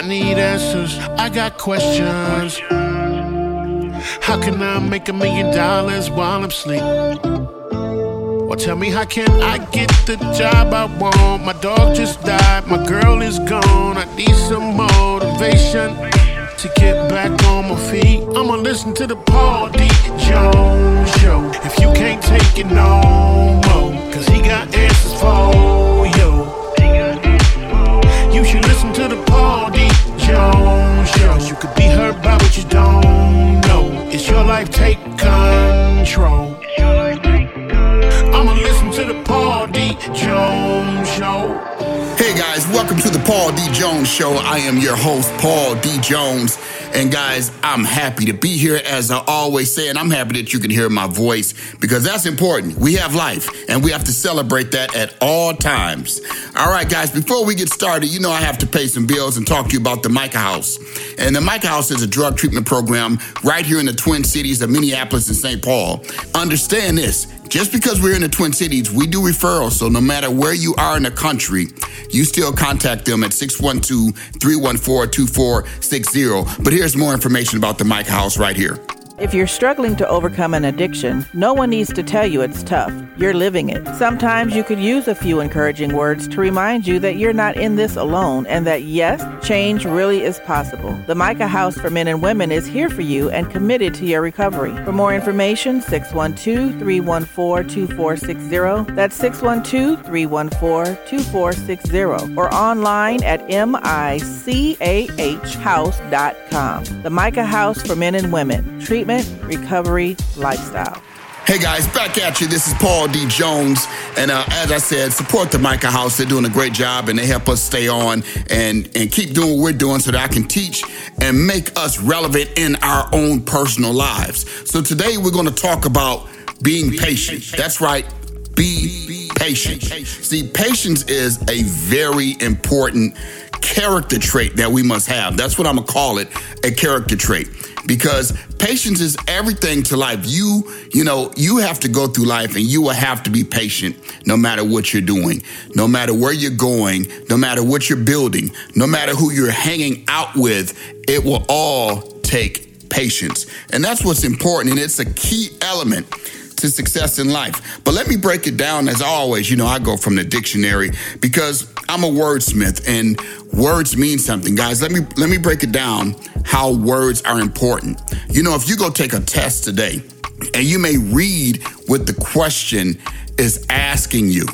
I need answers, I got questions. How can I make a million dollars while I'm asleep? Well, tell me, how can I get the job I want? My dog just died, my girl is gone. I need some motivation to get back on my feet. I'ma listen to the Paul D. Jones show. If you can't take it no more, cause he got answers for you. You should listen to the Paul D. Jones show. You could be hurt by what you don't know. It's your life, take control. I'ma listen to the Paul D. Jones welcome to the Paul D. Jones Show. I am your host, Paul D. Jones. And guys, I'm happy to be here. As I always say, and I'm happy that you can hear my voice because that's important. We have life and we have to celebrate that at all times. All right, guys, before we get started, you know I have to pay some bills and talk to you about the Micah House. And the Micah House is a drug treatment program right here in the Twin Cities of Minneapolis and St. Paul. Understand this. Just because we're in the Twin Cities, we do referrals. So no matter where you are in the country, you still contact them at 612 314 2460. But here's more information about the Micah House right here. If you're struggling to overcome an addiction, no one needs to tell you it's tough. You're living it. Sometimes you could use a few encouraging words to remind you that you're not in this alone and that yes, change really is possible. The Micah House for Men and Women is here for you and committed to your recovery. For more information, 612 314 2460. That's 612 314 2460 or online at micahhouse.com. The Micah House for Men and Women. Treatment, recovery, lifestyle. Hey guys, back at you. This is Paul D. Jones. And uh, as I said, support the Micah House. They're doing a great job and they help us stay on and, and keep doing what we're doing so that I can teach and make us relevant in our own personal lives. So today we're going to talk about being patient. That's right. Be patient. See, patience is a very important character trait that we must have. That's what I'm going to call it a character trait because patience is everything to life. You, you know, you have to go through life and you will have to be patient no matter what you're doing, no matter where you're going, no matter what you're building, no matter who you're hanging out with. It will all take patience. And that's what's important. And it's a key element to success in life. But let me break it down as always. You know, I go from the dictionary because I'm a wordsmith and words mean something. Guys, let me let me break it down how words are important. You know, if you go take a test today and you may read what the question is asking you,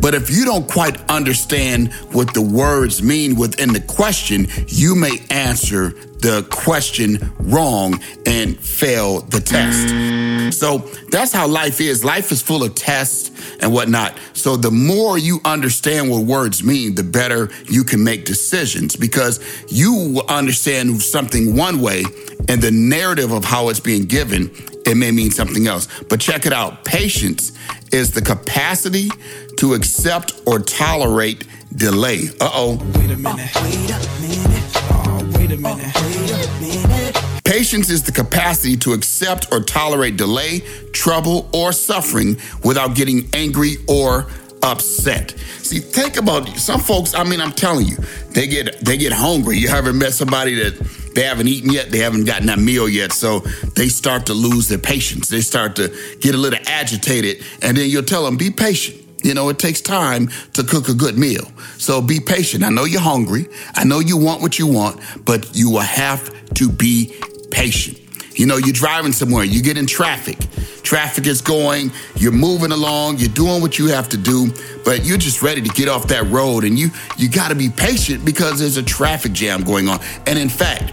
but if you don't quite understand what the words mean within the question, you may answer the question wrong and fail the test. So that's how life is. Life is full of tests and whatnot. So the more you understand what words mean, the better you can make decisions because you understand something one way and the narrative of how it's being given, it may mean something else. But check it out. Patience is the capacity to accept or tolerate delay. Uh oh. Wait a minute. Wait a minute. Oh, wait a minute. Wait a minute. Patience is the capacity to accept or tolerate delay, trouble, or suffering without getting angry or upset. See, think about some folks. I mean, I'm telling you, they get they get hungry. You haven't met somebody that they haven't eaten yet, they haven't gotten that meal yet, so they start to lose their patience. They start to get a little agitated, and then you'll tell them, "Be patient." You know, it takes time to cook a good meal. So be patient. I know you're hungry. I know you want what you want, but you will have to be patient. You know, you're driving somewhere, you get in traffic. Traffic is going, you're moving along, you're doing what you have to do, but you're just ready to get off that road and you you got to be patient because there's a traffic jam going on. And in fact,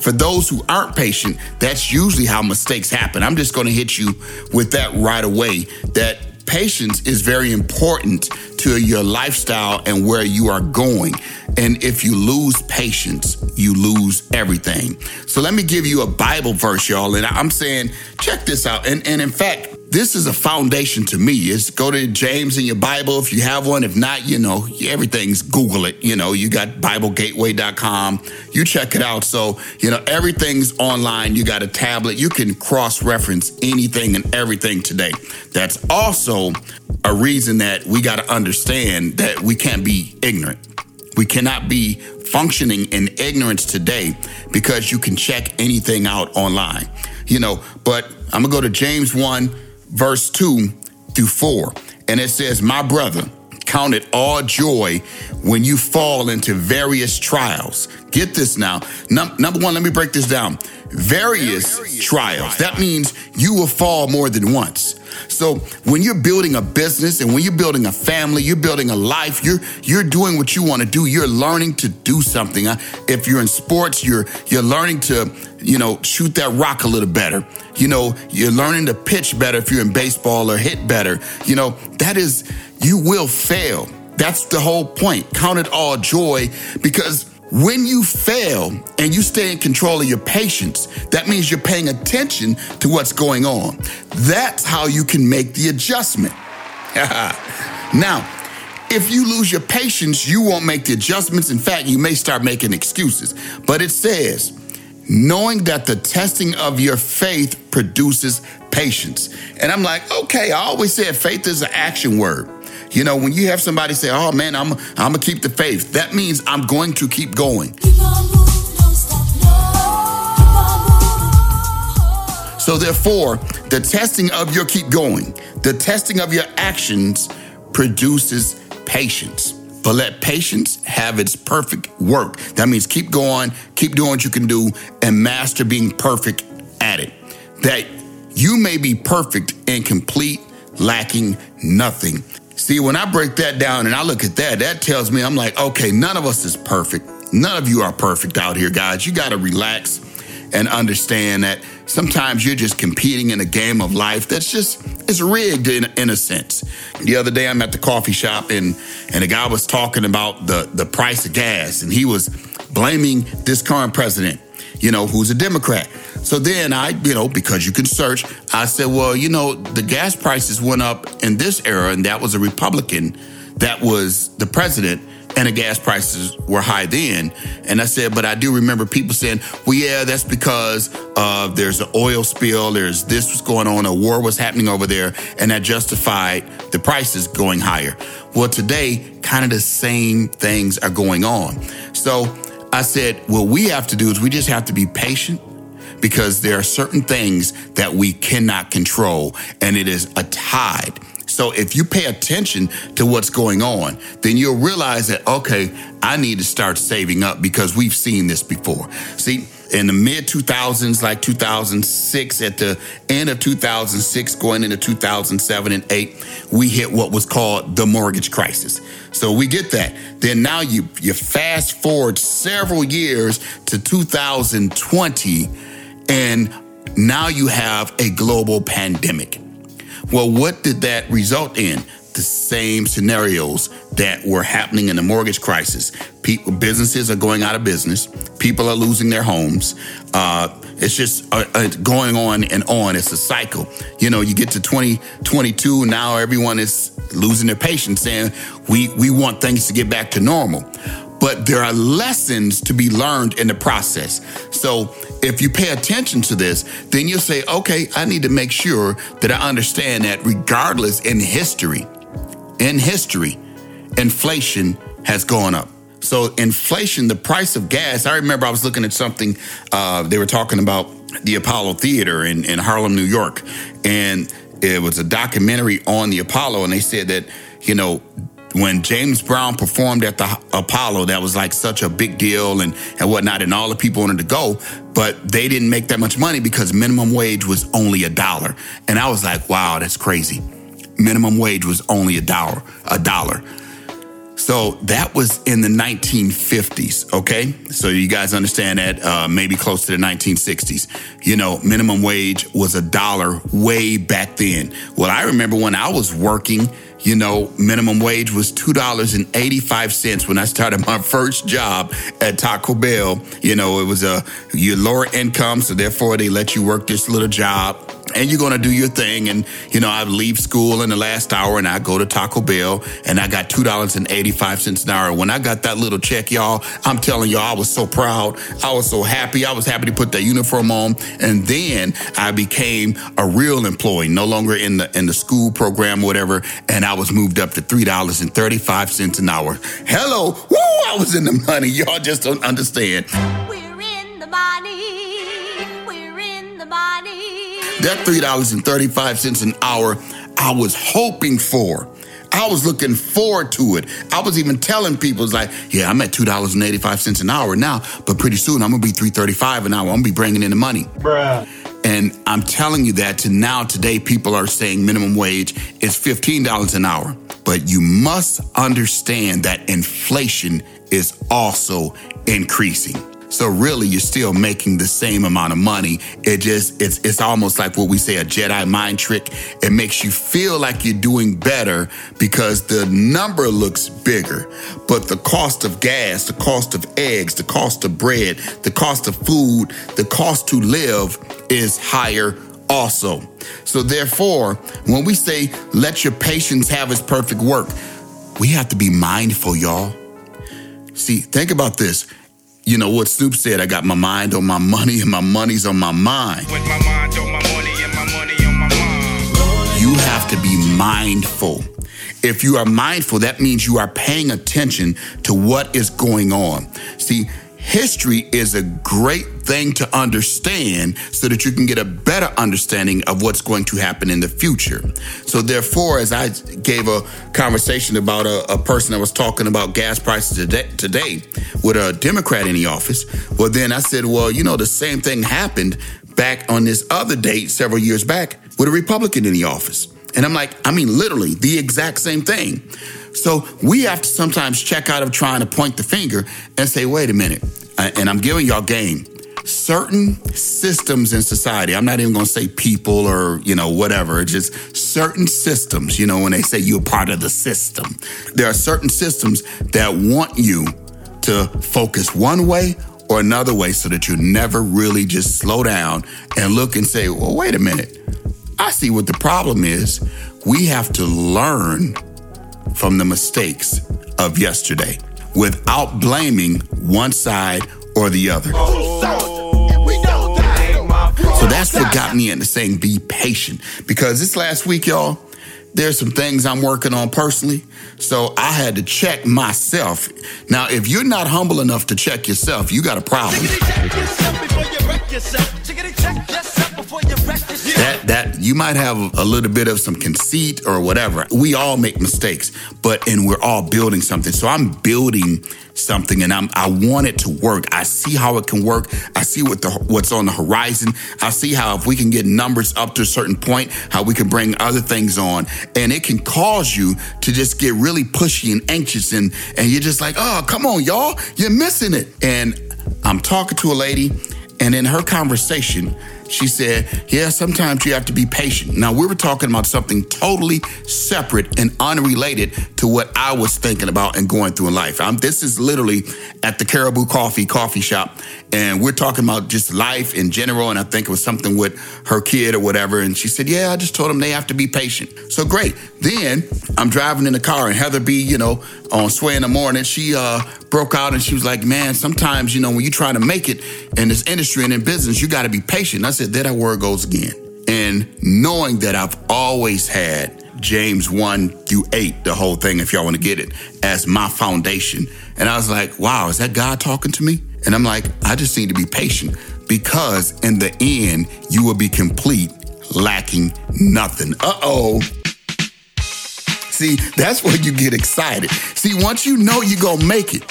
for those who aren't patient, that's usually how mistakes happen. I'm just going to hit you with that right away that patience is very important to your lifestyle and where you are going. And if you lose patience, you lose everything. So let me give you a Bible verse, y'all. And I'm saying, check this out. And, and in fact, this is a foundation to me. Is go to James in your Bible if you have one. If not, you know, everything's Google it. You know, you got BibleGateway.com. You check it out. So, you know, everything's online. You got a tablet. You can cross reference anything and everything today. That's also a reason that we got to understand that we can't be ignorant. We cannot be functioning in ignorance today because you can check anything out online. You know, but I'm gonna go to James 1, verse 2 through 4. And it says, My brother, count it all joy when you fall into various trials. Get this now. Num- number one, let me break this down. Various, various trials. trials. That means you will fall more than once. So when you're building a business and when you're building a family, you're building a life, you're you're doing what you want to do. You're learning to do something. Uh, if you're in sports, you're you're learning to, you know, shoot that rock a little better. You know, you're learning to pitch better if you're in baseball or hit better. You know, that is you will fail. That's the whole point. Count it all joy because when you fail and you stay in control of your patience, that means you're paying attention to what's going on. That's how you can make the adjustment. now, if you lose your patience, you won't make the adjustments. In fact, you may start making excuses. But it says, knowing that the testing of your faith produces patience. And I'm like, okay, I always said faith is an action word. You know, when you have somebody say, "Oh man, I'm I'm gonna keep the faith," that means I'm going to keep going. So therefore, the testing of your keep going, the testing of your actions produces patience. But let patience have its perfect work. That means keep going, keep doing what you can do, and master being perfect at it. That you may be perfect and complete, lacking nothing. See, when I break that down and I look at that, that tells me I'm like, okay, none of us is perfect. None of you are perfect out here, guys. You got to relax and understand that sometimes you're just competing in a game of life that's just it's rigged in, in a sense. The other day I'm at the coffee shop and and a guy was talking about the the price of gas and he was blaming this current president, you know, who's a Democrat. So then I, you know, because you can search, I said, well, you know, the gas prices went up in this era, and that was a Republican that was the president, and the gas prices were high then. And I said, but I do remember people saying, well, yeah, that's because uh, there's an oil spill, there's this was going on, a war was happening over there, and that justified the prices going higher. Well, today, kind of the same things are going on. So I said, what we have to do is we just have to be patient because there are certain things that we cannot control and it is a tide. So if you pay attention to what's going on, then you'll realize that, okay, I need to start saving up because we've seen this before. See, in the mid 2000s, like 2006, at the end of 2006, going into 2007 and 8, we hit what was called the mortgage crisis. So we get that. Then now you, you fast forward several years to 2020 and now you have a global pandemic. Well, what did that result in? The same scenarios that were happening in the mortgage crisis. People, businesses are going out of business. People are losing their homes. Uh, it's just uh, uh, going on and on. It's a cycle. You know, you get to 2022, now everyone is losing their patience, saying we we want things to get back to normal but there are lessons to be learned in the process. So if you pay attention to this, then you'll say, okay, I need to make sure that I understand that regardless in history, in history, inflation has gone up. So inflation, the price of gas, I remember I was looking at something, uh, they were talking about the Apollo Theater in, in Harlem, New York. And it was a documentary on the Apollo, and they said that, you know, when James Brown performed at the Apollo, that was like such a big deal and, and whatnot, and all the people wanted to go, but they didn't make that much money because minimum wage was only a dollar. And I was like, wow, that's crazy. Minimum wage was only a dollar, a dollar. So that was in the 1950s, okay? So you guys understand that, uh, maybe close to the 1960s. You know, minimum wage was a dollar way back then. Well, I remember when I was working you know, minimum wage was $2.85 when I started my first job at Taco Bell. You know, it was a your lower income, so therefore they let you work this little job and you're gonna do your thing. And you know, I leave school in the last hour and I go to Taco Bell and I got two dollars and eighty five cents an hour. When I got that little check, y'all, I'm telling y'all, I was so proud. I was so happy. I was happy to put that uniform on. And then I became a real employee, no longer in the in the school program, whatever. And I was moved up to three dollars and thirty five cents an hour. Hello, woo! I was in the money. Y'all just don't understand. We're in the money. We're in the money. That $3.35 an hour, I was hoping for. I was looking forward to it. I was even telling people, it's like, yeah, I'm at $2.85 an hour now, but pretty soon I'm gonna be $3.35 an hour. I'm gonna be bringing in the money. Bruh. And I'm telling you that to now today, people are saying minimum wage is $15 an hour. But you must understand that inflation is also increasing. So really, you're still making the same amount of money. It just it's it's almost like what we say a Jedi mind trick. It makes you feel like you're doing better because the number looks bigger, but the cost of gas, the cost of eggs, the cost of bread, the cost of food, the cost to live is higher also. So therefore, when we say let your patience have its perfect work, we have to be mindful, y'all. See, think about this. You know what Snoop said, I got my mind on my money and my money's on my mind. With my mind on my money and my money on my mind. You have to be mindful. If you are mindful, that means you are paying attention to what is going on. See, history is a great thing to understand so that you can get a better understanding of what's going to happen in the future. So, therefore, as I gave a conversation about a, a person that was talking about gas prices today, today with a Democrat in the office, well, then I said, well, you know, the same thing happened back on this other date several years back with a Republican in the office. And I'm like, I mean, literally the exact same thing. So we have to sometimes check out of trying to point the finger and say, wait a minute. And I'm giving y'all game. Certain systems in society, I'm not even to say people or, you know, whatever, it's just certain systems, you know, when they say you're part of the system, there are certain systems that want you to focus one way or another way so that you never really just slow down and look and say, well, wait a minute. I see what the problem is. We have to learn from the mistakes of yesterday without blaming one side or the other. So that's what got me into saying be patient. Because this last week, y'all, there's some things I'm working on personally. So I had to check myself. Now, if you're not humble enough to check yourself, you got a problem. That that you might have a little bit of some conceit or whatever. We all make mistakes, but and we're all building something. So I'm building something and I'm I want it to work. I see how it can work. I see what the what's on the horizon. I see how if we can get numbers up to a certain point, how we can bring other things on. And it can cause you to just get really pushy and anxious and and you're just like, "Oh, come on, y'all. You're missing it." And I'm talking to a lady and in her conversation, she said, Yeah, sometimes you have to be patient. Now, we were talking about something totally separate and unrelated to what I was thinking about and going through in life. Um, this is literally at the Caribou Coffee coffee shop, and we're talking about just life in general. And I think it was something with her kid or whatever. And she said, Yeah, I just told them they have to be patient. So great. Then I'm driving in the car, and Heather B, you know, on Sway in the morning, she uh, broke out and she was like, Man, sometimes, you know, when you're trying to make it in this industry and in business, you got to be patient. I said, There that word goes again. And knowing that I've always had James 1 through 8, the whole thing, if y'all want to get it, as my foundation. And I was like, wow, is that God talking to me? And I'm like, I just need to be patient because in the end, you will be complete, lacking nothing. Uh oh. See, that's where you get excited. See, once you know you're going to make it,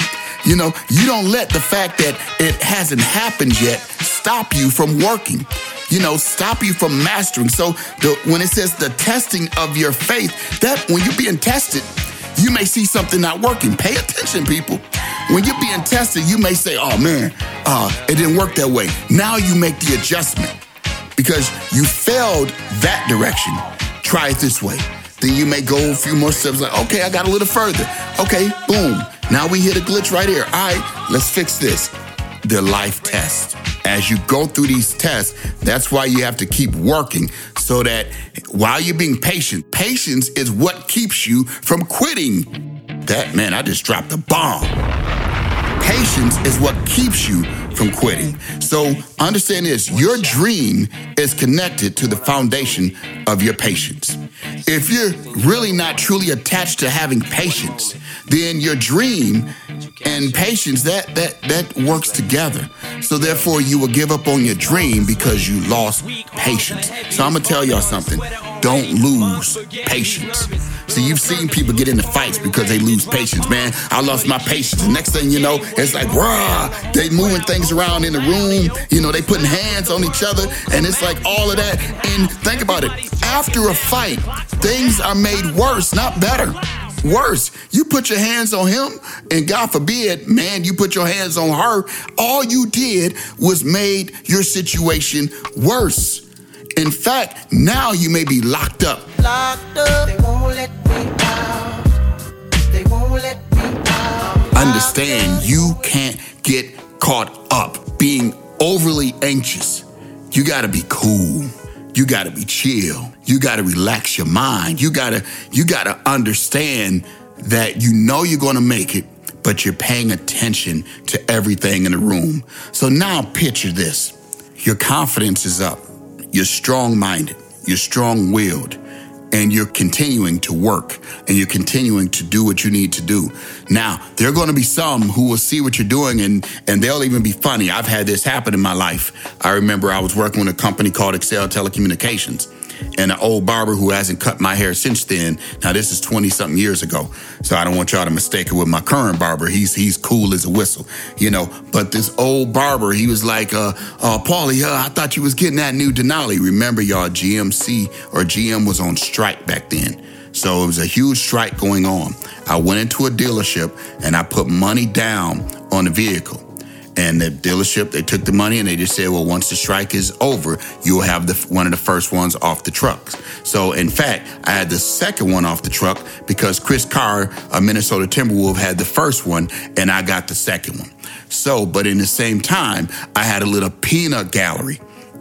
you know, you don't let the fact that it hasn't happened yet stop you from working. You know, stop you from mastering. So the, when it says the testing of your faith, that when you're being tested, you may see something not working. Pay attention, people. When you're being tested, you may say, oh man, uh, it didn't work that way. Now you make the adjustment because you failed that direction. Try it this way. Then you may go a few more steps like, okay, I got a little further. Okay, boom. Now we hit a glitch right here. All right, let's fix this. The life test. As you go through these tests, that's why you have to keep working so that while you're being patient, patience is what keeps you from quitting. That man, I just dropped a bomb. Patience is what keeps you from quitting. So understand this your dream is connected to the foundation of your patience. If you're really not truly attached to having patience, then your dream and patience that that that works together. So therefore you will give up on your dream because you lost patience. So I'm gonna tell y'all something. Don't lose patience. See, you've seen people get into fights because they lose patience, man. I lost my patience. The next thing you know, it's like, rah, they moving things around in the room. You know, they putting hands on each other, and it's like all of that. And think about it. After a fight, things are made worse, not better. Worse, you put your hands on him, and God forbid, man, you put your hands on her. All you did was made your situation worse. In fact, now you may be locked up. Locked up. They won't let me out. They won't let me out. Understand you can't get caught up being overly anxious. You gotta be cool. You gotta be chill. You gotta relax your mind. You gotta, you gotta understand that you know you're gonna make it, but you're paying attention to everything in the room. So now picture this. Your confidence is up. You're strong minded. You're strong willed. And you're continuing to work and you're continuing to do what you need to do. Now, there are going to be some who will see what you're doing and, and they'll even be funny. I've had this happen in my life. I remember I was working with a company called Excel Telecommunications and an old barber who hasn't cut my hair since then. Now this is 20 something years ago. So I don't want y'all to mistake it with my current barber. He's he's cool as a whistle, you know. But this old barber, he was like, uh, uh, Paulie, uh, I thought you was getting that new Denali. Remember y'all, GMC or GM was on strike back then. So it was a huge strike going on. I went into a dealership and I put money down on the vehicle. And the dealership, they took the money and they just said, well, once the strike is over, you'll have the one of the first ones off the trucks. So in fact, I had the second one off the truck because Chris Carr, a Minnesota Timberwolf, had the first one and I got the second one. So, but in the same time, I had a little peanut gallery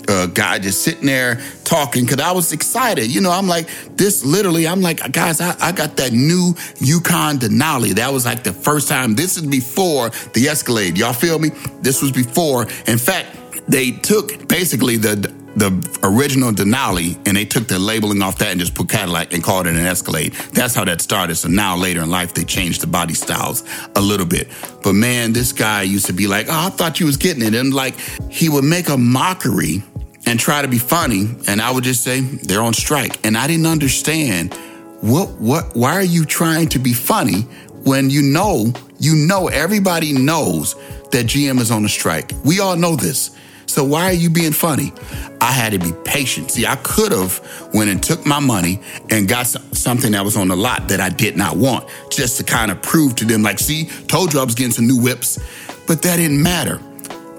uh, guy just sitting there talking because I was excited. You know, I'm like, this literally, I'm like, guys, I, I got that new Yukon Denali. That was like the first time. This is before the Escalade. Y'all feel me? This was before. In fact, they took basically the the original Denali and they took the labeling off that and just put Cadillac and called it an Escalade. That's how that started. So now later in life, they changed the body styles a little bit. But man, this guy used to be like, oh, I thought you was getting it. And like, he would make a mockery and try to be funny. And I would just say, they're on strike. And I didn't understand what, what, why are you trying to be funny when you know, you know, everybody knows that GM is on a strike. We all know this. So why are you being funny? I had to be patient. See, I could have went and took my money and got something that was on the lot that I did not want, just to kind of prove to them, like, see, told you I was getting some new whips, but that didn't matter.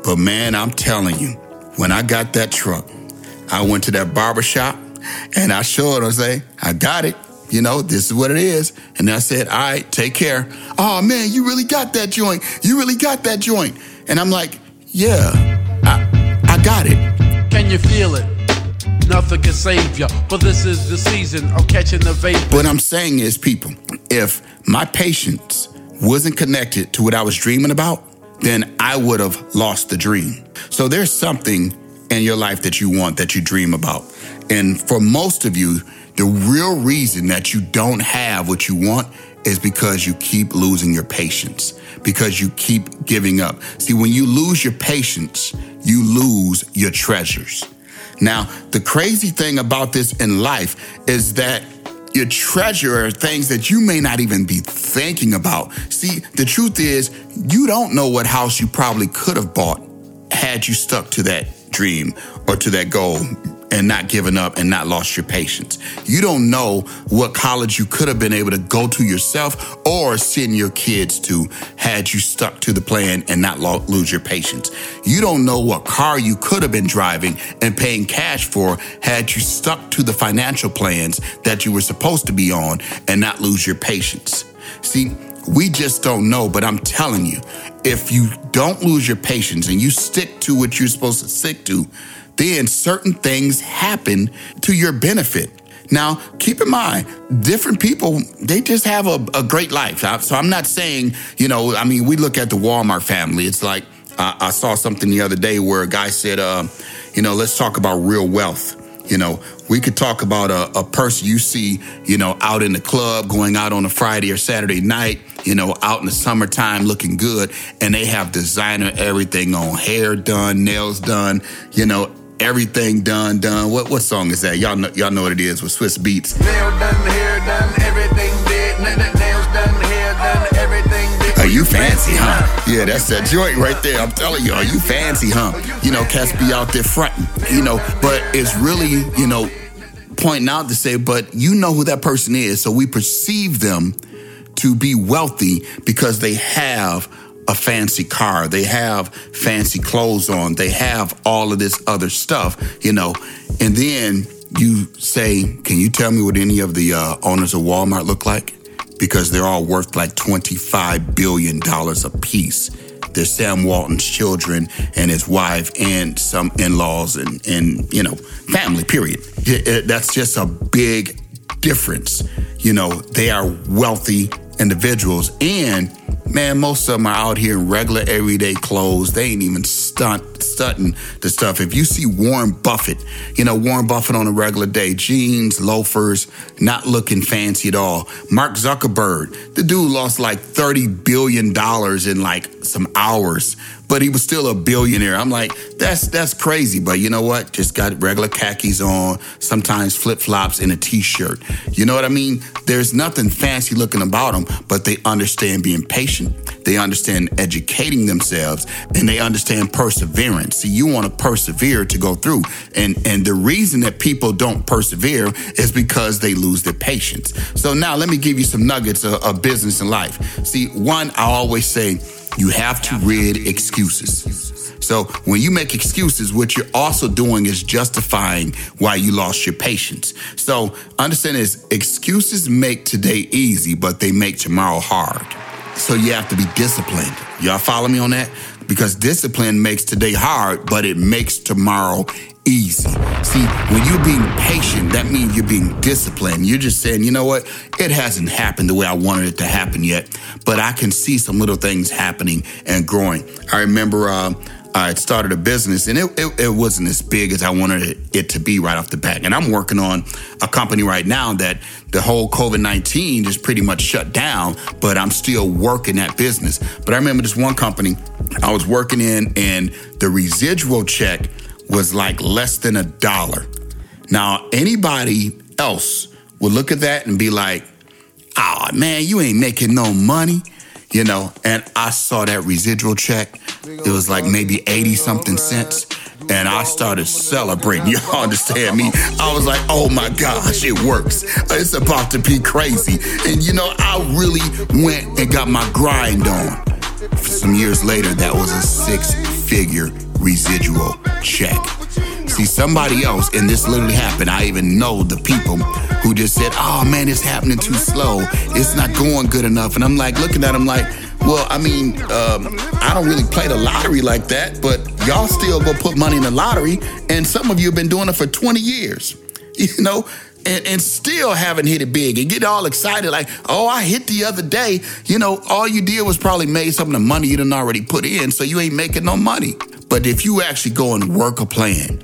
But man, I'm telling you, when I got that truck, I went to that barber shop and I showed him, say, I got it. You know, this is what it is. And I said, all right, take care. Oh man, you really got that joint. You really got that joint. And I'm like, yeah, I, I got it. Can you feel it? Nothing can save you, but this is the season of catching the vapor. What I'm saying is, people, if my patience wasn't connected to what I was dreaming about, then I would have lost the dream. So there's something in your life that you want, that you dream about. And for most of you, the real reason that you don't have what you want is because you keep losing your patience, because you keep giving up. See, when you lose your patience, you lose your treasures. Now, the crazy thing about this in life is that your treasure are things that you may not even be thinking about. See, the truth is, you don't know what house you probably could have bought had you stuck to that dream or to that goal and not given up and not lost your patience. You don't know what college you could have been able to go to yourself or send your kids to had you stuck to the plan and not lo- lose your patience. You don't know what car you could have been driving and paying cash for had you stuck to the financial plans that you were supposed to be on and not lose your patience. See, We just don't know. But I'm telling you, if you don't lose your patience and you stick to what you're supposed to stick to, then certain things happen to your benefit. Now, keep in mind, different people, they just have a, a great life. So I'm not saying, you know, I mean, we look at the Walmart family. It's like, uh, I saw something the other day where a guy said, uh, you know, let's talk about real wealth. You know, we could talk about a, a, person you see, you know, out in the club, going out on a Friday or Saturday night, you know, out in the summertime looking good, and they have designer everything on, hair done, nails done, you know, everything done, done. What what song is that? Y'all know, y'all know what it is with Swizz Beatz. Nail done, hair done, everything did. Nails done, hair done, everything did. Are you fancy, huh? Yeah, that's that joint right there. I'm telling you, are you fancy, huh? You know, cats be out there fronting, you know, but it's really, you know, pointing out to say, but you know who that person is. So we perceive them to be wealthy because they have a fancy car. They have fancy clothes on. They have all of this other stuff, you know. And then you say, Can you tell me what any of the uh, owners of Walmart look like? Because they're all worth like $25 billion a piece. There's Sam Walton's children and his wife and some in laws and, and, you know, family, period. It, it, that's just a big difference. You know, they are wealthy individuals and Man, most of them are out here in regular everyday clothes. They ain't even stunt stunting the stuff. If you see Warren Buffett, you know, Warren Buffett on a regular day, jeans, loafers, not looking fancy at all. Mark Zuckerberg, the dude lost like $30 billion in like some hours but he was still a billionaire. I'm like, that's that's crazy. But you know what? Just got regular khakis on, sometimes flip flops and a t-shirt. You know what I mean? There's nothing fancy looking about them, but they understand being patient. They understand educating themselves, and they understand perseverance. See, you want to persevere to go through, and and the reason that people don't persevere is because they lose their patience. So now let me give you some nuggets of, of business and life. See, one, I always say you have to rid excuses. So when you make excuses, what you're also doing is justifying why you lost your patience. So understand this excuses make today easy, but they make tomorrow hard. So you have to be disciplined. Y'all follow me on that? Because discipline makes today hard, but it makes tomorrow easy. See, when you're being patient, that means you're being disciplined. You're just saying, you know what? It hasn't happened the way I wanted it to happen yet, but I can see some little things happening and growing. I remember uh, I started a business and it, it, it, wasn't as big as I wanted it to be right off the bat. And I'm working on a company right now that the whole COVID 19 just pretty much shut down, but I'm still working that business. But I remember this one company I was working in and the residual check was like less than a dollar. Now, anybody else would look at that and be like, oh man, you ain't making no money. You know, and I saw that residual check. It was like maybe 80 something cents. And I started celebrating. Y'all understand me? I was like, oh my gosh, it works. It's about to be crazy. And you know, I really went and got my grind on. Some years later, that was a six figure residual check. See, somebody else, and this literally happened. I even know the people who just said, oh man, it's happening too slow. It's not going good enough. And I'm like, looking at them like, well, I mean, um, I don't really play the lottery like that, but y'all still go put money in the lottery. And some of you have been doing it for 20 years. You know, and, and still haven't hit it big and get all excited like, oh, I hit the other day. You know, all you did was probably made some of the money you didn't already put in, so you ain't making no money. But if you actually go and work a plan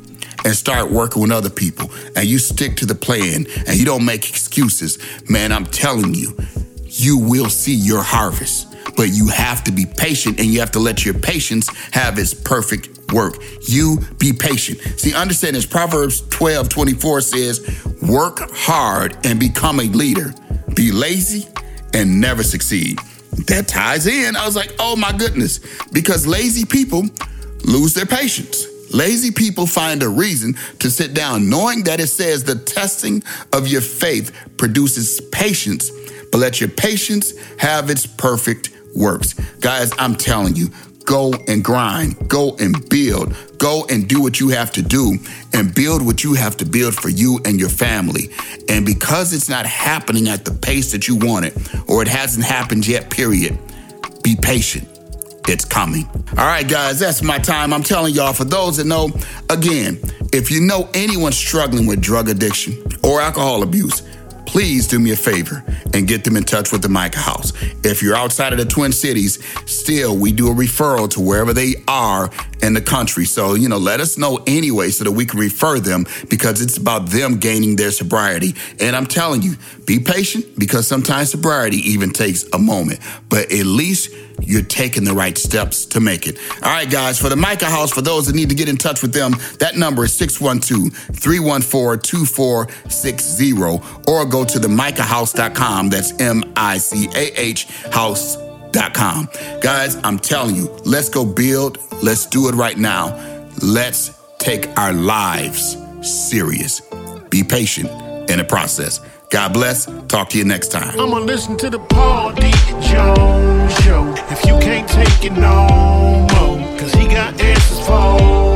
and start working with other people and you stick to the plan and you don't make excuses, man, I'm telling you, you will see your harvest. But you have to be patient and you have to let your patience have its perfect work. You be patient. See, understand this Proverbs 12 24 says, Work hard and become a leader. Be lazy and never succeed. That ties in. I was like, oh my goodness. Because lazy people lose their patience. Lazy people find a reason to sit down knowing that it says the testing of your faith produces patience, but let your patience have its perfect works. Guys, I'm telling you, go and grind, go and build, go and do what you have to do and build what you have to build for you and your family. And because it's not happening at the pace that you want it, or it hasn't happened yet, period, be patient. It's coming. All right, guys, that's my time. I'm telling y'all, for those that know, again, if you know anyone struggling with drug addiction or alcohol abuse, please do me a favor and get them in touch with the Micah House. If you're outside of the Twin Cities, still, we do a referral to wherever they are in the country. So, you know, let us know anyway so that we can refer them because it's about them gaining their sobriety. And I'm telling you, be patient because sometimes sobriety even takes a moment, but at least you're taking the right steps to make it. All right, guys, for the Micah House, for those that need to get in touch with them, that number is 612 314 2460 or go to the micahhouse.com. That's M I C A H gmail.com. Guys, I'm telling you, let's go build. Let's do it right now. Let's take our lives serious. Be patient in the process. God bless. Talk to you next time. I'ma listen to the Paul D. Jones show. If you can't take it no more, cause he got answers for